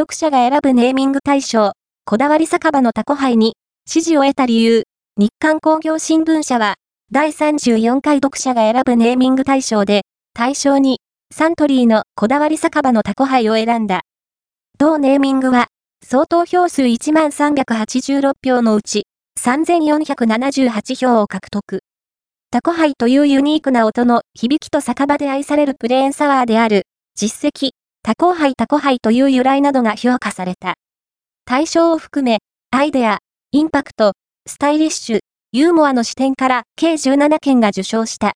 読者が選ぶネーミング大賞、こだわり酒場のタコ杯に、支持を得た理由、日刊工業新聞社は、第34回読者が選ぶネーミング大賞で、大賞に、サントリーのこだわり酒場のタコ杯を選んだ。同ネーミングは、総投票数1386票のうち、3478票を獲得。タコハイというユニークな音の響きと酒場で愛されるプレーンサワーである、実績、タコハイタコハイという由来などが評価された。対象を含め、アイデア、インパクト、スタイリッシュ、ユーモアの視点から計17件が受賞した。